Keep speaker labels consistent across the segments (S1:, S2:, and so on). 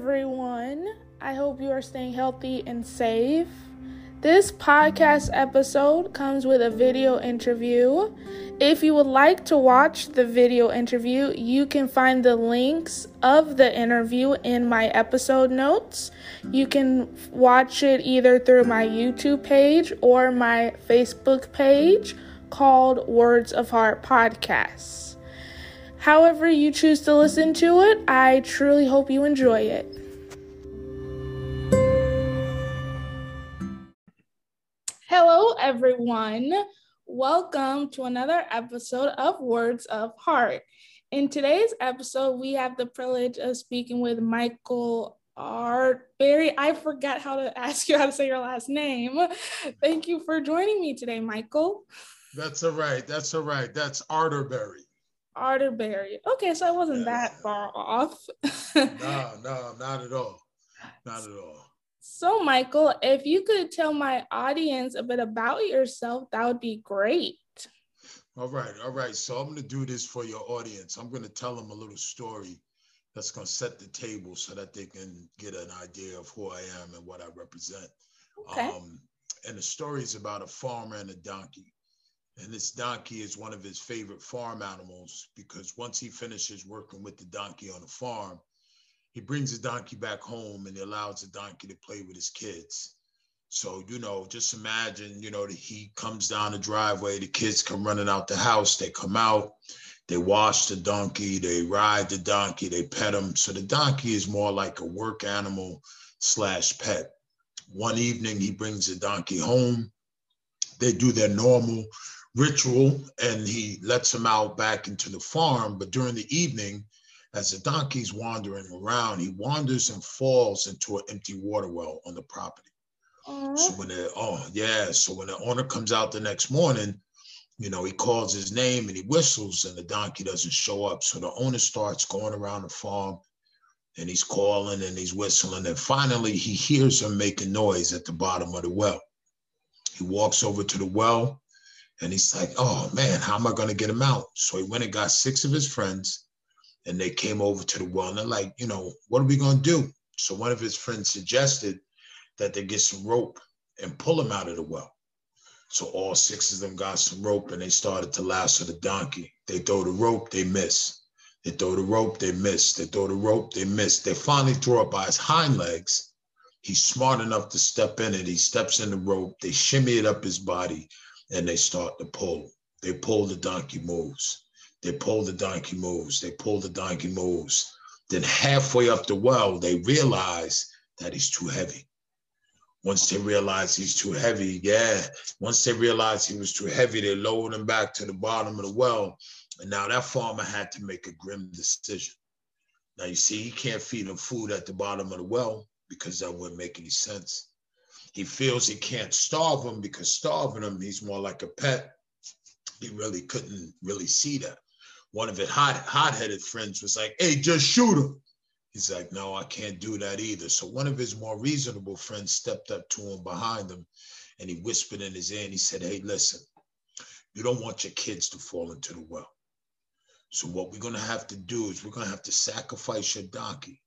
S1: everyone. I hope you are staying healthy and safe. This podcast episode comes with a video interview. If you would like to watch the video interview, you can find the links of the interview in my episode notes. You can watch it either through my YouTube page or my Facebook page called Words of Heart Podcasts. However, you choose to listen to it, I truly hope you enjoy it. Hello, everyone. Welcome to another episode of Words of Heart. In today's episode, we have the privilege of speaking with Michael Artberry. I forgot how to ask you how to say your last name. Thank you for joining me today, Michael.
S2: That's all right. That's all right. That's Arterberry.
S1: Arterberry. Okay, so I wasn't yeah. that far off.
S2: no, no, not at all. Not at all.
S1: So, Michael, if you could tell my audience a bit about yourself, that would be great.
S2: All right, all right. So, I'm going to do this for your audience. I'm going to tell them a little story that's going to set the table so that they can get an idea of who I am and what I represent. Okay. Um, and the story is about a farmer and a donkey. And this donkey is one of his favorite farm animals because once he finishes working with the donkey on the farm, he brings the donkey back home and he allows the donkey to play with his kids. So, you know, just imagine, you know, that he comes down the driveway, the kids come running out the house, they come out, they wash the donkey, they ride the donkey, they pet him. So the donkey is more like a work animal slash pet. One evening, he brings the donkey home. They do their normal ritual and he lets him out back into the farm. But during the evening, as the donkey's wandering around, he wanders and falls into an empty water well on the property. Aww. So when the oh yeah, so when the owner comes out the next morning, you know, he calls his name and he whistles, and the donkey doesn't show up. So the owner starts going around the farm and he's calling and he's whistling. And finally he hears him making noise at the bottom of the well. He walks over to the well and he's like, oh man, how am I gonna get him out? So he went and got six of his friends and they came over to the well and they're like, you know, what are we going to do? So one of his friends suggested that they get some rope and pull him out of the well. So all six of them got some rope and they started to lasso the donkey. They throw the rope, they miss. They throw the rope, they miss. They throw the rope, they miss. They finally throw it by his hind legs. He's smart enough to step in it. He steps in the rope. They shimmy it up his body and they start to pull. They pull, the donkey moves. They pull the donkey moves. They pull the donkey moves. Then halfway up the well, they realize that he's too heavy. Once they realize he's too heavy, yeah. Once they realize he was too heavy, they lowered him back to the bottom of the well. And now that farmer had to make a grim decision. Now you see, he can't feed him food at the bottom of the well because that wouldn't make any sense. He feels he can't starve him because starving him, he's more like a pet. He really couldn't really see that one of his hot hot-headed friends was like, hey, just shoot him. He's like, no, I can't do that either. So one of his more reasonable friends stepped up to him behind him and he whispered in his ear and he said, hey, listen, you don't want your kids to fall into the well. So what we're going to have to do is we're going to have to sacrifice your donkey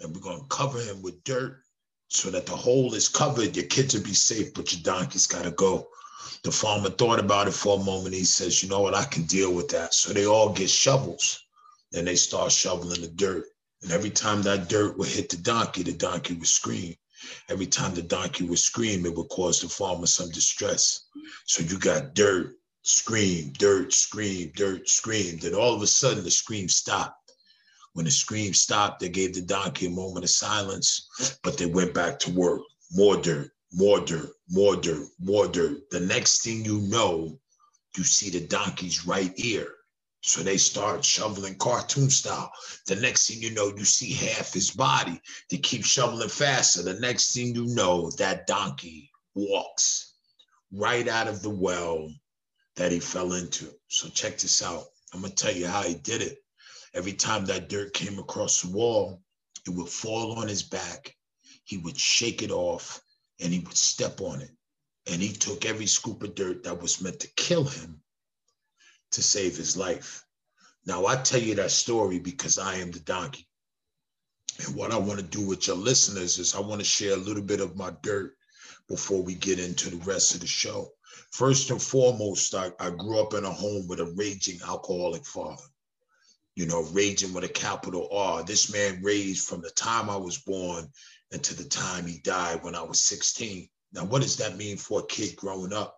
S2: and we're going to cover him with dirt so that the hole is covered. Your kids will be safe, but your donkey's got to go. The farmer thought about it for a moment. He says, You know what? I can deal with that. So they all get shovels. and they start shoveling the dirt. And every time that dirt would hit the donkey, the donkey would scream. Every time the donkey would scream, it would cause the farmer some distress. So you got dirt, scream, dirt, scream, dirt, scream. Then all of a sudden, the scream stopped. When the scream stopped, they gave the donkey a moment of silence, but they went back to work. More dirt, more dirt, more dirt, more dirt. The next thing you know, you see the donkey's right ear. So they start shoveling cartoon style. The next thing you know, you see half his body. They keep shoveling faster. The next thing you know, that donkey walks right out of the well that he fell into. So check this out. I'm gonna tell you how he did it. Every time that dirt came across the wall, it would fall on his back. He would shake it off and he would step on it. And he took every scoop of dirt that was meant to kill him to save his life. Now, I tell you that story because I am the donkey. And what I want to do with your listeners is I want to share a little bit of my dirt before we get into the rest of the show. First and foremost, I, I grew up in a home with a raging alcoholic father. You know, raging with a capital R. This man raised from the time I was born until the time he died when I was 16. Now, what does that mean for a kid growing up?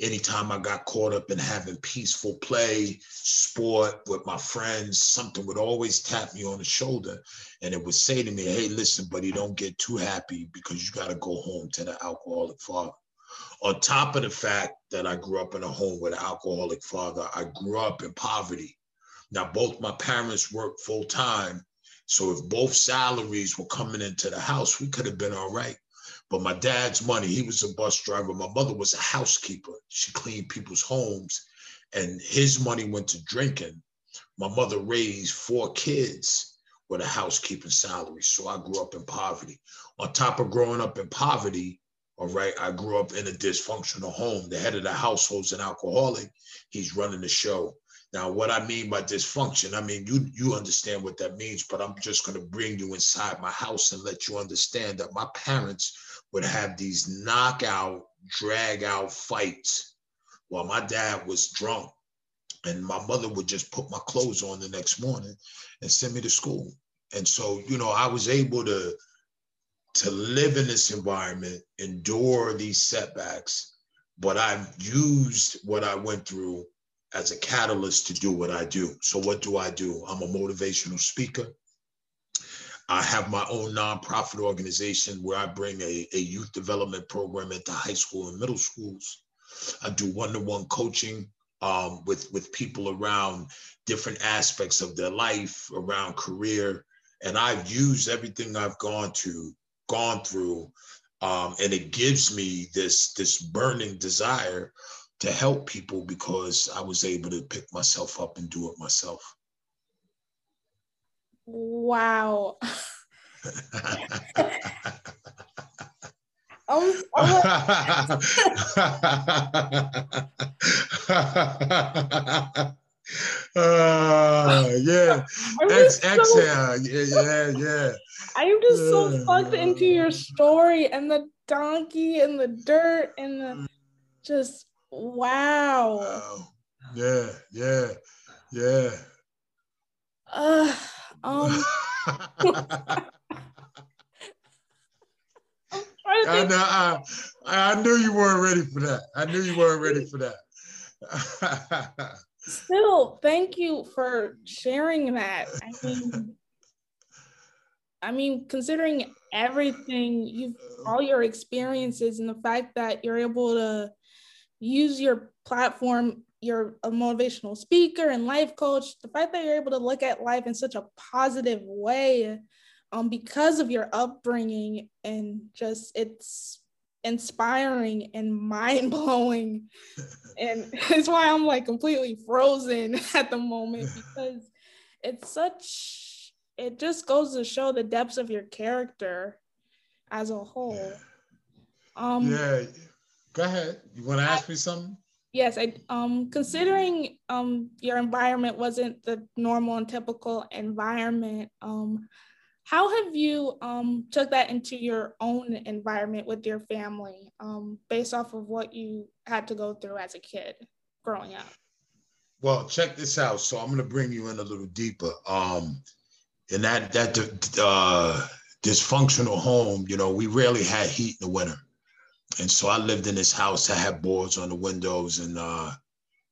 S2: anytime I got caught up in having peaceful play, sport with my friends, something would always tap me on the shoulder and it would say to me, Hey, listen, buddy, don't get too happy because you got to go home to the alcoholic father. On top of the fact that I grew up in a home with an alcoholic father, I grew up in poverty. Now, both my parents worked full time. So if both salaries were coming into the house, we could have been all right. But my dad's money, he was a bus driver. My mother was a housekeeper. She cleaned people's homes, and his money went to drinking. My mother raised four kids with a housekeeping salary. So I grew up in poverty. On top of growing up in poverty, all right, I grew up in a dysfunctional home. The head of the household's an alcoholic. He's running the show. Now, what I mean by dysfunction, I mean you you understand what that means, but I'm just going to bring you inside my house and let you understand that my parents would have these knockout, drag out fights while my dad was drunk. And my mother would just put my clothes on the next morning and send me to school. And so, you know, I was able to to live in this environment, endure these setbacks, but I've used what I went through as a catalyst to do what I do. So what do I do? I'm a motivational speaker. I have my own nonprofit organization where I bring a, a youth development program into high school and middle schools. I do one-to-one coaching um, with with people around different aspects of their life, around career, and I've used everything I've gone to gone through, um, and it gives me this this burning desire to help people because I was able to pick myself up and do it myself.
S1: Wow. Oh uh,
S2: yeah, Ex- so, exhale. Yeah, yeah, yeah.
S1: I'm just yeah. so sucked into your story and the donkey and the dirt and the just wow. wow.
S2: Yeah, yeah, yeah.
S1: Uh, um,
S2: I, know, I, I knew you weren't ready for that. I knew you weren't ready for
S1: that. Still, thank you for sharing that. I mean, I mean, considering everything you've all your experiences and the fact that you're able to use your platform you're a motivational speaker and life coach, the fact that you're able to look at life in such a positive way um, because of your upbringing and just it's inspiring and mind blowing. and it's why I'm like completely frozen at the moment because it's such, it just goes to show the depths of your character as a whole.
S2: Um, yeah, go ahead. You want to ask me something?
S1: yes, I um considering um your environment wasn't the normal and typical environment, um, how have you um took that into your own environment with your family, um, based off of what you had to go through as a kid growing up?
S2: Well, check this out. So I'm gonna bring you in a little deeper. Um, in that that uh, dysfunctional home, you know, we rarely had heat in the winter and so I lived in this house. I had boards on the windows, and uh,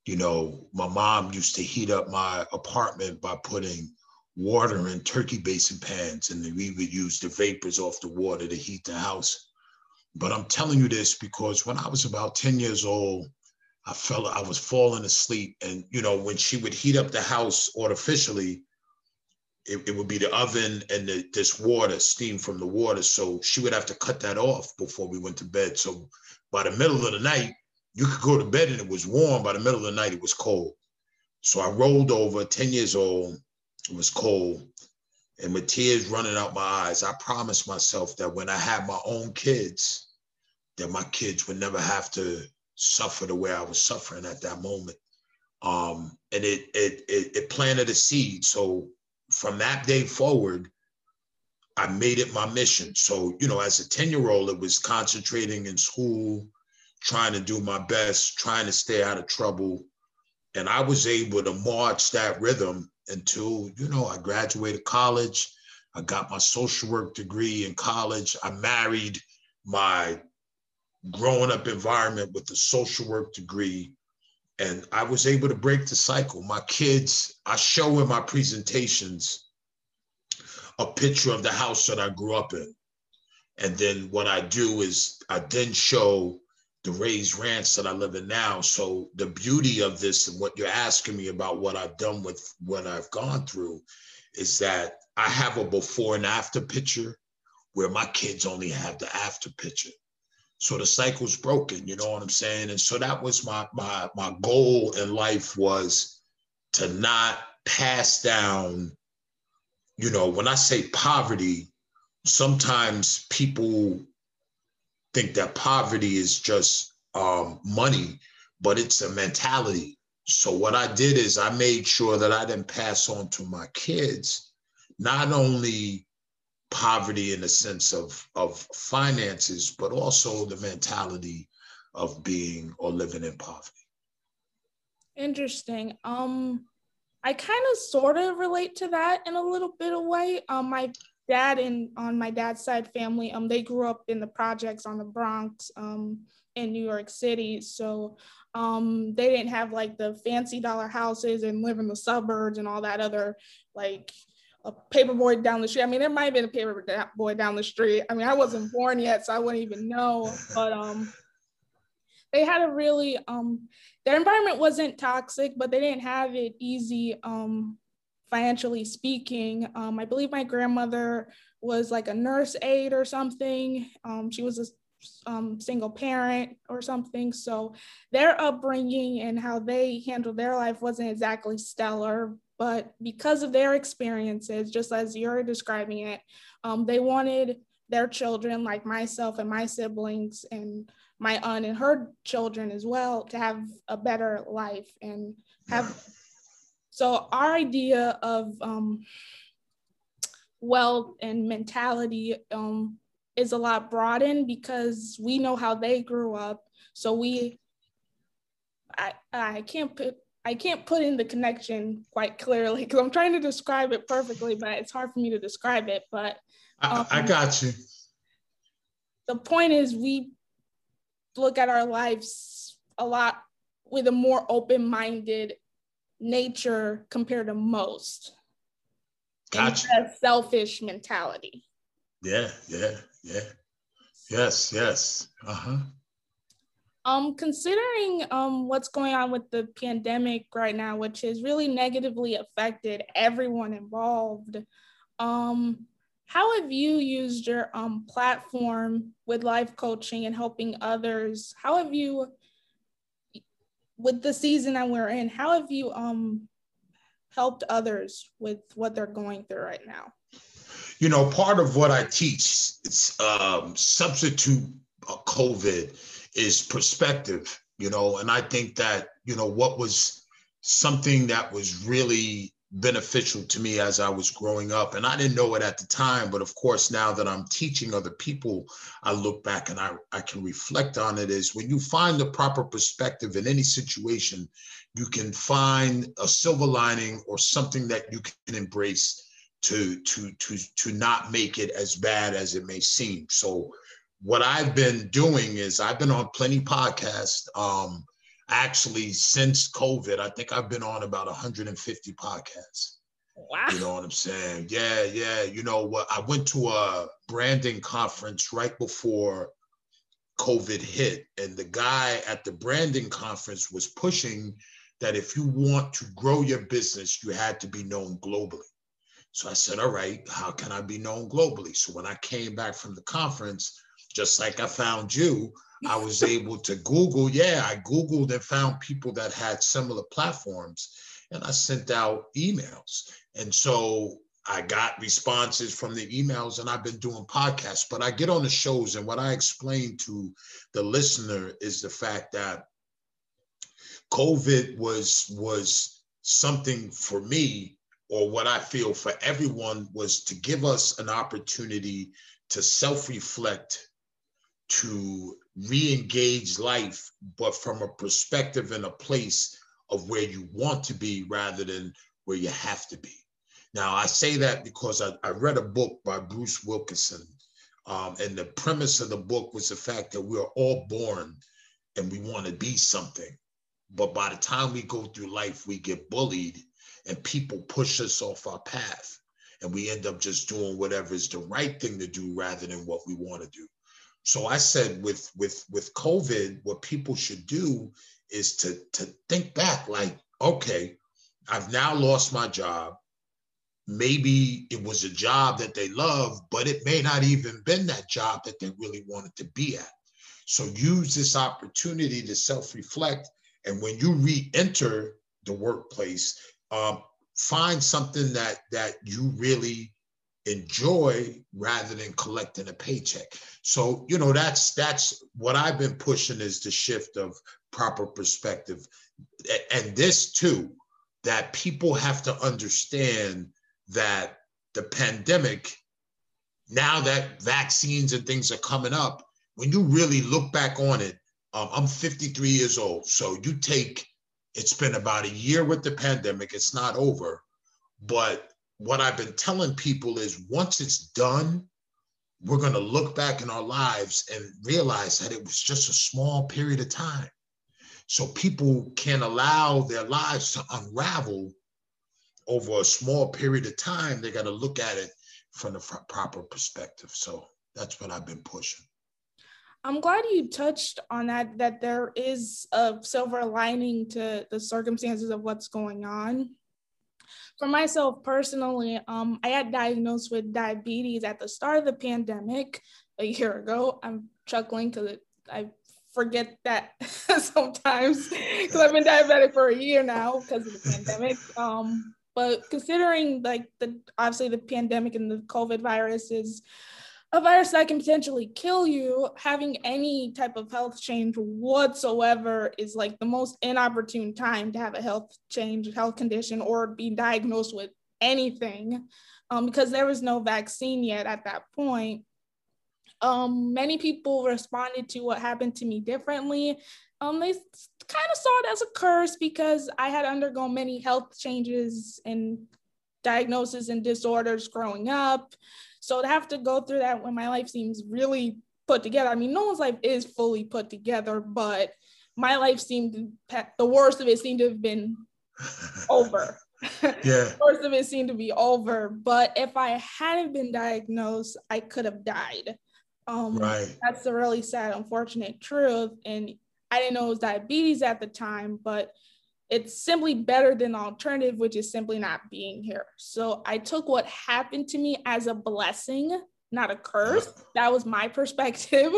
S2: you know, my mom used to heat up my apartment by putting water in turkey basin pans, and we would use the vapors off the water to heat the house. But I'm telling you this because when I was about 10 years old, I felt I was falling asleep. And you know, when she would heat up the house artificially, it, it would be the oven and the, this water, steam from the water. So she would have to cut that off before we went to bed. So by the middle of the night, you could go to bed and it was warm. By the middle of the night, it was cold. So I rolled over, 10 years old, it was cold, and with tears running out my eyes, I promised myself that when I had my own kids, that my kids would never have to suffer the way I was suffering at that moment. Um, and it, it it it planted a seed. So from that day forward, I made it my mission. So, you know, as a 10 year old, it was concentrating in school, trying to do my best, trying to stay out of trouble. And I was able to march that rhythm until, you know, I graduated college. I got my social work degree in college. I married my growing up environment with a social work degree. And I was able to break the cycle. My kids, I show in my presentations a picture of the house that I grew up in. And then what I do is I then show the raised ranch that I live in now. So the beauty of this and what you're asking me about what I've done with what I've gone through is that I have a before and after picture where my kids only have the after picture. So the cycle's broken, you know what I'm saying? And so that was my my my goal in life was to not pass down, you know, when I say poverty, sometimes people think that poverty is just um, money, but it's a mentality. So what I did is I made sure that I didn't pass on to my kids not only poverty in the sense of of finances, but also the mentality of being or living in poverty.
S1: Interesting. Um, I kind of sort of relate to that in a little bit of way. Um, my dad and on my dad's side family, um, they grew up in the projects on the Bronx, um, in New York City. So um, they didn't have like the fancy dollar houses and live in the suburbs and all that other like a paperboy down the street. I mean, there might have been a paper boy down the street. I mean, I wasn't born yet, so I wouldn't even know. But um, they had a really um, their environment wasn't toxic, but they didn't have it easy um, financially speaking. Um, I believe my grandmother was like a nurse aide or something. Um, she was a um, single parent or something. So their upbringing and how they handled their life wasn't exactly stellar. But because of their experiences, just as you're describing it, um, they wanted their children, like myself and my siblings, and my aunt and her children as well, to have a better life and have. So, our idea of um, wealth and mentality um, is a lot broadened because we know how they grew up. So we, I, I can't put, I can't put in the connection quite clearly because I'm trying to describe it perfectly, but it's hard for me to describe it. But
S2: um, I, I got you.
S1: The point is, we look at our lives a lot with a more open-minded nature compared to most.
S2: Gotcha.
S1: selfish mentality.
S2: Yeah, yeah, yeah. Yes, yes. Uh-huh.
S1: Um, considering um what's going on with the pandemic right now, which has really negatively affected everyone involved, um, how have you used your um platform with life coaching and helping others? How have you with the season that we're in, how have you um helped others with what they're going through right now?
S2: you know, part of what I teach, is um, substitute uh, COVID is perspective, you know, and I think that, you know, what was something that was really beneficial to me as I was growing up. And I didn't know it at the time, but of course, now that I'm teaching other people, I look back and I, I can reflect on it is when you find the proper perspective in any situation, you can find a silver lining or something that you can embrace to to to to not make it as bad as it may seem. So what I've been doing is I've been on plenty podcasts. Um, actually, since COVID, I think I've been on about 150 podcasts.
S1: Wow.
S2: You know what I'm saying? Yeah, yeah. You know what? I went to a branding conference right before COVID hit, and the guy at the branding conference was pushing that if you want to grow your business, you had to be known globally. So I said, all right, how can I be known globally? So when I came back from the conference, just like I found you, I was able to Google. Yeah, I Googled and found people that had similar platforms and I sent out emails. And so I got responses from the emails and I've been doing podcasts, but I get on the shows and what I explain to the listener is the fact that COVID was was something for me or what I feel for everyone was to give us an opportunity to self reflect, to re engage life, but from a perspective and a place of where you want to be rather than where you have to be. Now, I say that because I, I read a book by Bruce Wilkinson, um, and the premise of the book was the fact that we're all born and we want to be something. But by the time we go through life, we get bullied and people push us off our path. And we end up just doing whatever is the right thing to do rather than what we want to do. So I said with with with COVID, what people should do is to to think back like, okay, I've now lost my job. Maybe it was a job that they love, but it may not even been that job that they really wanted to be at. So use this opportunity to self-reflect. And when you re-enter the workplace, um, find something that that you really enjoy rather than collecting a paycheck. So, you know, that's that's what I've been pushing is the shift of proper perspective. And this too, that people have to understand that the pandemic, now that vaccines and things are coming up, when you really look back on it, um, I'm 53 years old. So you take, it's been about a year with the pandemic, it's not over. But what I've been telling people is once it's done, we're going to look back in our lives and realize that it was just a small period of time. So people can allow their lives to unravel over a small period of time. They got to look at it from the proper perspective. So that's what I've been pushing.
S1: I'm glad you touched on that, that there is a silver lining to the circumstances of what's going on. For myself personally, um, I had diagnosed with diabetes at the start of the pandemic a year ago. I'm chuckling because I forget that sometimes because I've been diabetic for a year now because of the pandemic. Um, but considering like the obviously the pandemic and the COVID virus is a virus that can potentially kill you, having any type of health change whatsoever is like the most inopportune time to have a health change, health condition, or be diagnosed with anything um, because there was no vaccine yet at that point. Um, many people responded to what happened to me differently. Um, they kind of saw it as a curse because I had undergone many health changes and diagnoses and disorders growing up. So to have to go through that when my life seems really put together, I mean, no one's life is fully put together, but my life seemed the worst of it seemed to have been over.
S2: Yeah.
S1: worst of it seemed to be over. But if I hadn't been diagnosed, I could have died. Um,
S2: right.
S1: That's the really sad, unfortunate truth. And I didn't know it was diabetes at the time, but it's simply better than the alternative, which is simply not being here. So I took what happened to me as a blessing, not a curse. That was my perspective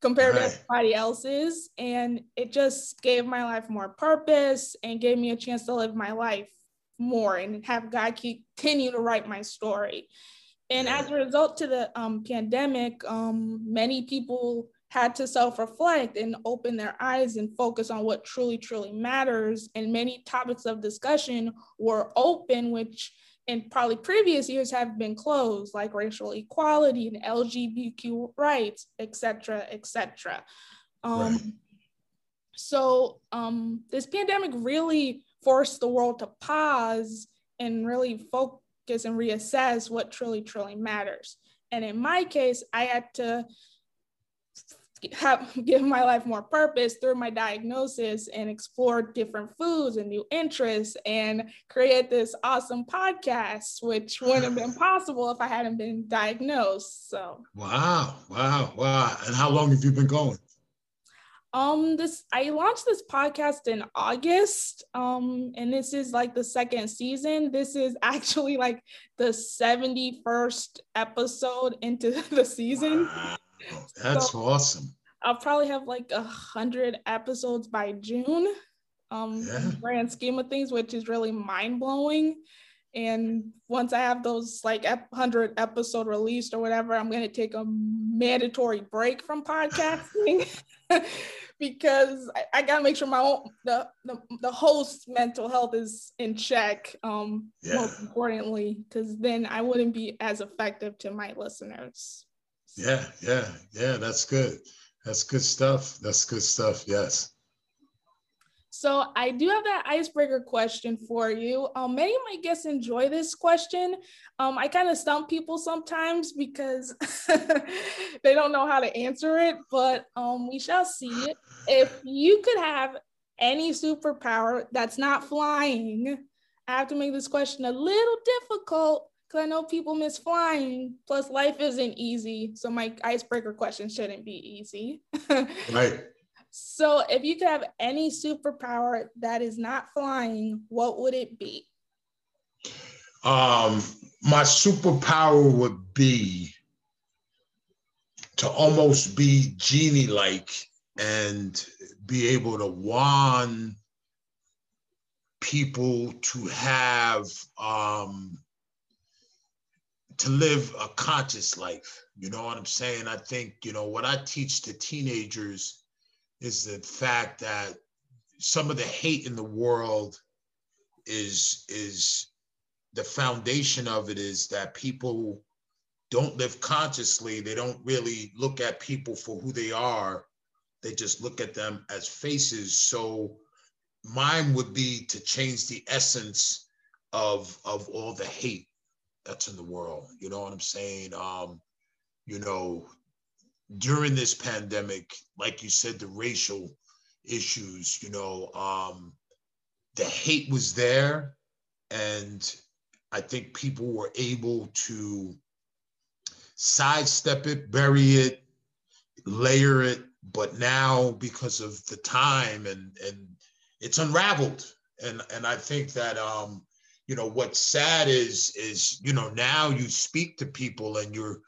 S1: compared right. to everybody else's. And it just gave my life more purpose and gave me a chance to live my life more and have God continue to write my story. And as a result to the um, pandemic, um, many people had to self reflect and open their eyes and focus on what truly, truly matters. And many topics of discussion were open, which in probably previous years have been closed, like racial equality and LGBTQ rights, et cetera, et cetera. Um, right. So um, this pandemic really forced the world to pause and really focus and reassess what truly, truly matters. And in my case, I had to have give my life more purpose through my diagnosis and explore different foods and new interests and create this awesome podcast which wouldn't have been possible if i hadn't been diagnosed so.
S2: Wow wow wow. And how long have you been going?
S1: Um this i launched this podcast in august um and this is like the second season. This is actually like the 71st episode into the season.
S2: Wow. That's so awesome.
S1: I'll probably have like a hundred episodes by June. Um, yeah. grand scheme of things, which is really mind blowing. And once I have those like 100 episode released or whatever, I'm going to take a mandatory break from podcasting because I, I, gotta make sure my own the, the the host's mental health is in check. Um, yeah. most importantly, because then I wouldn't be as effective to my listeners.
S2: Yeah, yeah, yeah. That's good. That's good stuff. That's good stuff. Yes.
S1: So I do have that icebreaker question for you. Um, many of my guests enjoy this question. Um, I kind of stump people sometimes because they don't know how to answer it, but um, we shall see. If you could have any superpower that's not flying, I have to make this question a little difficult because I know people miss flying. Plus, life isn't easy, so my icebreaker question shouldn't be easy.
S2: right.
S1: So, if you could have any superpower that is not flying, what would it be?
S2: Um, my superpower would be to almost be genie like and be able to wand people to have um, to live a conscious life. You know what I'm saying? I think, you know, what I teach to teenagers is the fact that some of the hate in the world is is the foundation of it is that people don't live consciously they don't really look at people for who they are they just look at them as faces so mine would be to change the essence of of all the hate that's in the world you know what i'm saying um you know during this pandemic, like you said, the racial issues, you know, um, the hate was there. And I think people were able to sidestep it, bury it, layer it. But now, because of the time and and it's unraveled, and and I think that um, you know what's sad is is you know now you speak to people and you're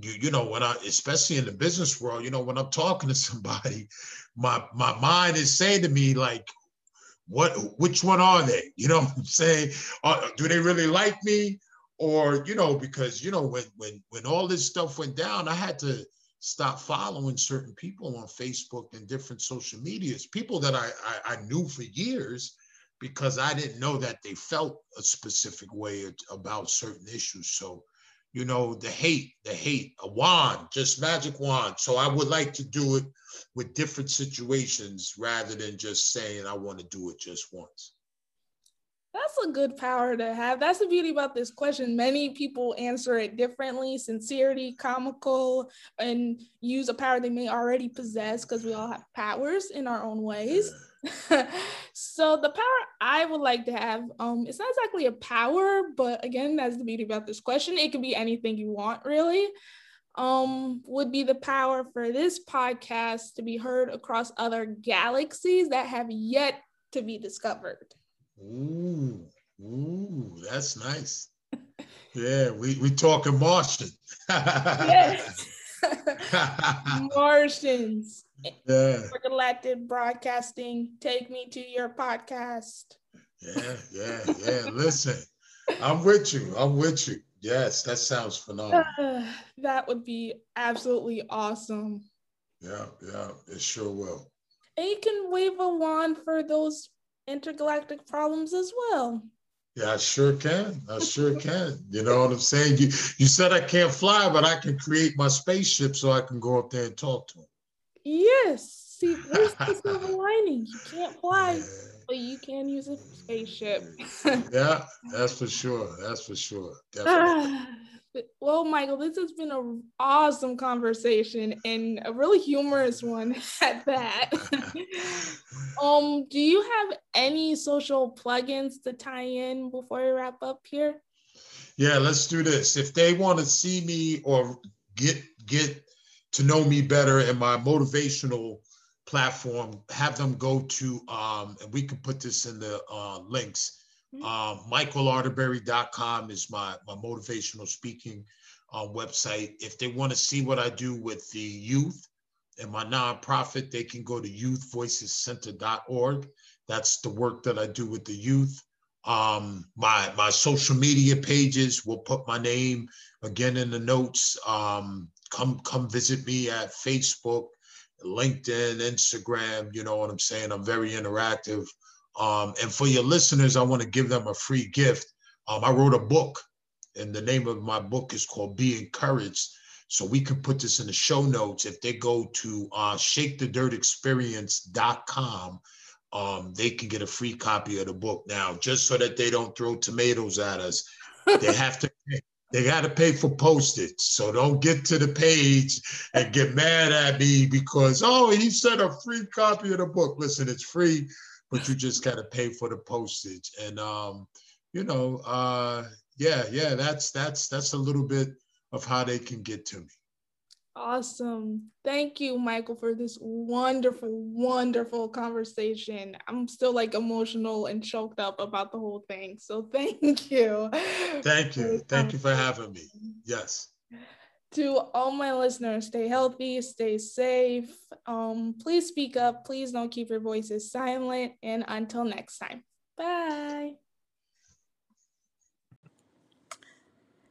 S2: you you know when I especially in the business world, you know when I'm talking to somebody, my my mind is saying to me like, what which one are they? You know I'm saying? Uh, do they really like me? Or you know because you know when when when all this stuff went down, I had to stop following certain people on Facebook and different social medias, people that I, I, I knew for years because I didn't know that they felt a specific way about certain issues. So you know, the hate, the hate, a wand, just magic wand. So I would like to do it with different situations rather than just saying I want to do it just once.
S1: That's a good power to have. That's the beauty about this question. Many people answer it differently sincerity, comical, and use a power they may already possess because we all have powers in our own ways. Yeah so the power I would like to have, um, it's not exactly a power, but again, that's the beauty about this question. It could be anything you want, really. Um, would be the power for this podcast to be heard across other galaxies that have yet to be discovered.
S2: Ooh, ooh, that's nice. yeah, we we talking Martian. yes.
S1: Martians. Yeah. Galactic Broadcasting, take me to your podcast.
S2: Yeah, yeah, yeah. Listen, I'm with you. I'm with you. Yes, that sounds phenomenal. Uh,
S1: that would be absolutely awesome.
S2: Yeah, yeah, it sure will.
S1: And you can wave a wand for those intergalactic problems as well.
S2: Yeah, I sure can. I sure can. You know what I'm saying? You you said I can't fly, but I can create my spaceship so I can go up there and talk to him.
S1: Yes. See, there's the silver lining. You can't fly, yeah. but you can use a spaceship.
S2: yeah, that's for sure. That's for sure.
S1: Definitely. Well, Michael, this has been an awesome conversation and a really humorous one at that. um, do you have any social plugins to tie in before we wrap up here?
S2: Yeah, let's do this. If they want to see me or get get to know me better and my motivational platform, have them go to, um, and we can put this in the uh, links. Mm-hmm. Um, MichaelArterberry.com is my, my motivational speaking uh, website. If they want to see what I do with the youth and my nonprofit, they can go to youthvoicescenter.org. That's the work that I do with the youth. Um, my my social media pages will put my name again in the notes. Um, come come visit me at Facebook, LinkedIn, Instagram. You know what I'm saying? I'm very interactive. Um, and for your listeners, I want to give them a free gift. Um, I wrote a book, and the name of my book is called Be Encouraged. So we can put this in the show notes. If they go to uh, shakethedirtexperience.com, um, they can get a free copy of the book. Now, just so that they don't throw tomatoes at us, they have to. They got to pay for postage. So don't get to the page and get mad at me because oh, he said a free copy of the book. Listen, it's free, but you just got to pay for the postage. And um, you know, uh, yeah, yeah, that's that's that's a little bit of how they can get to me.
S1: Awesome. Thank you, Michael, for this wonderful, wonderful conversation. I'm still like emotional and choked up about the whole thing. So thank you.
S2: Thank you. Thank you for having me. Yes.
S1: To all my listeners, stay healthy, stay safe. Um, please speak up. Please don't keep your voices silent. And until next time, bye.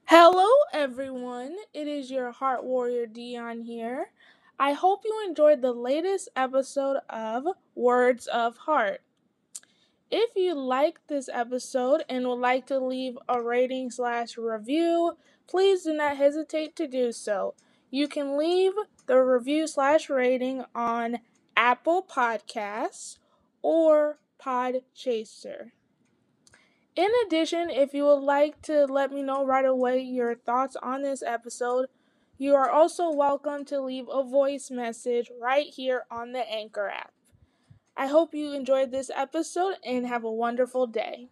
S1: Hello, everyone. It is your Heart Warrior Dion here. I hope you enjoyed the latest episode of Words of Heart. If you liked this episode and would like to leave a rating slash review, please do not hesitate to do so. You can leave the review slash rating on Apple Podcasts or Podchaser. In addition, if you would like to let me know right away your thoughts on this episode, you are also welcome to leave a voice message right here on the Anchor app. I hope you enjoyed this episode and have a wonderful day.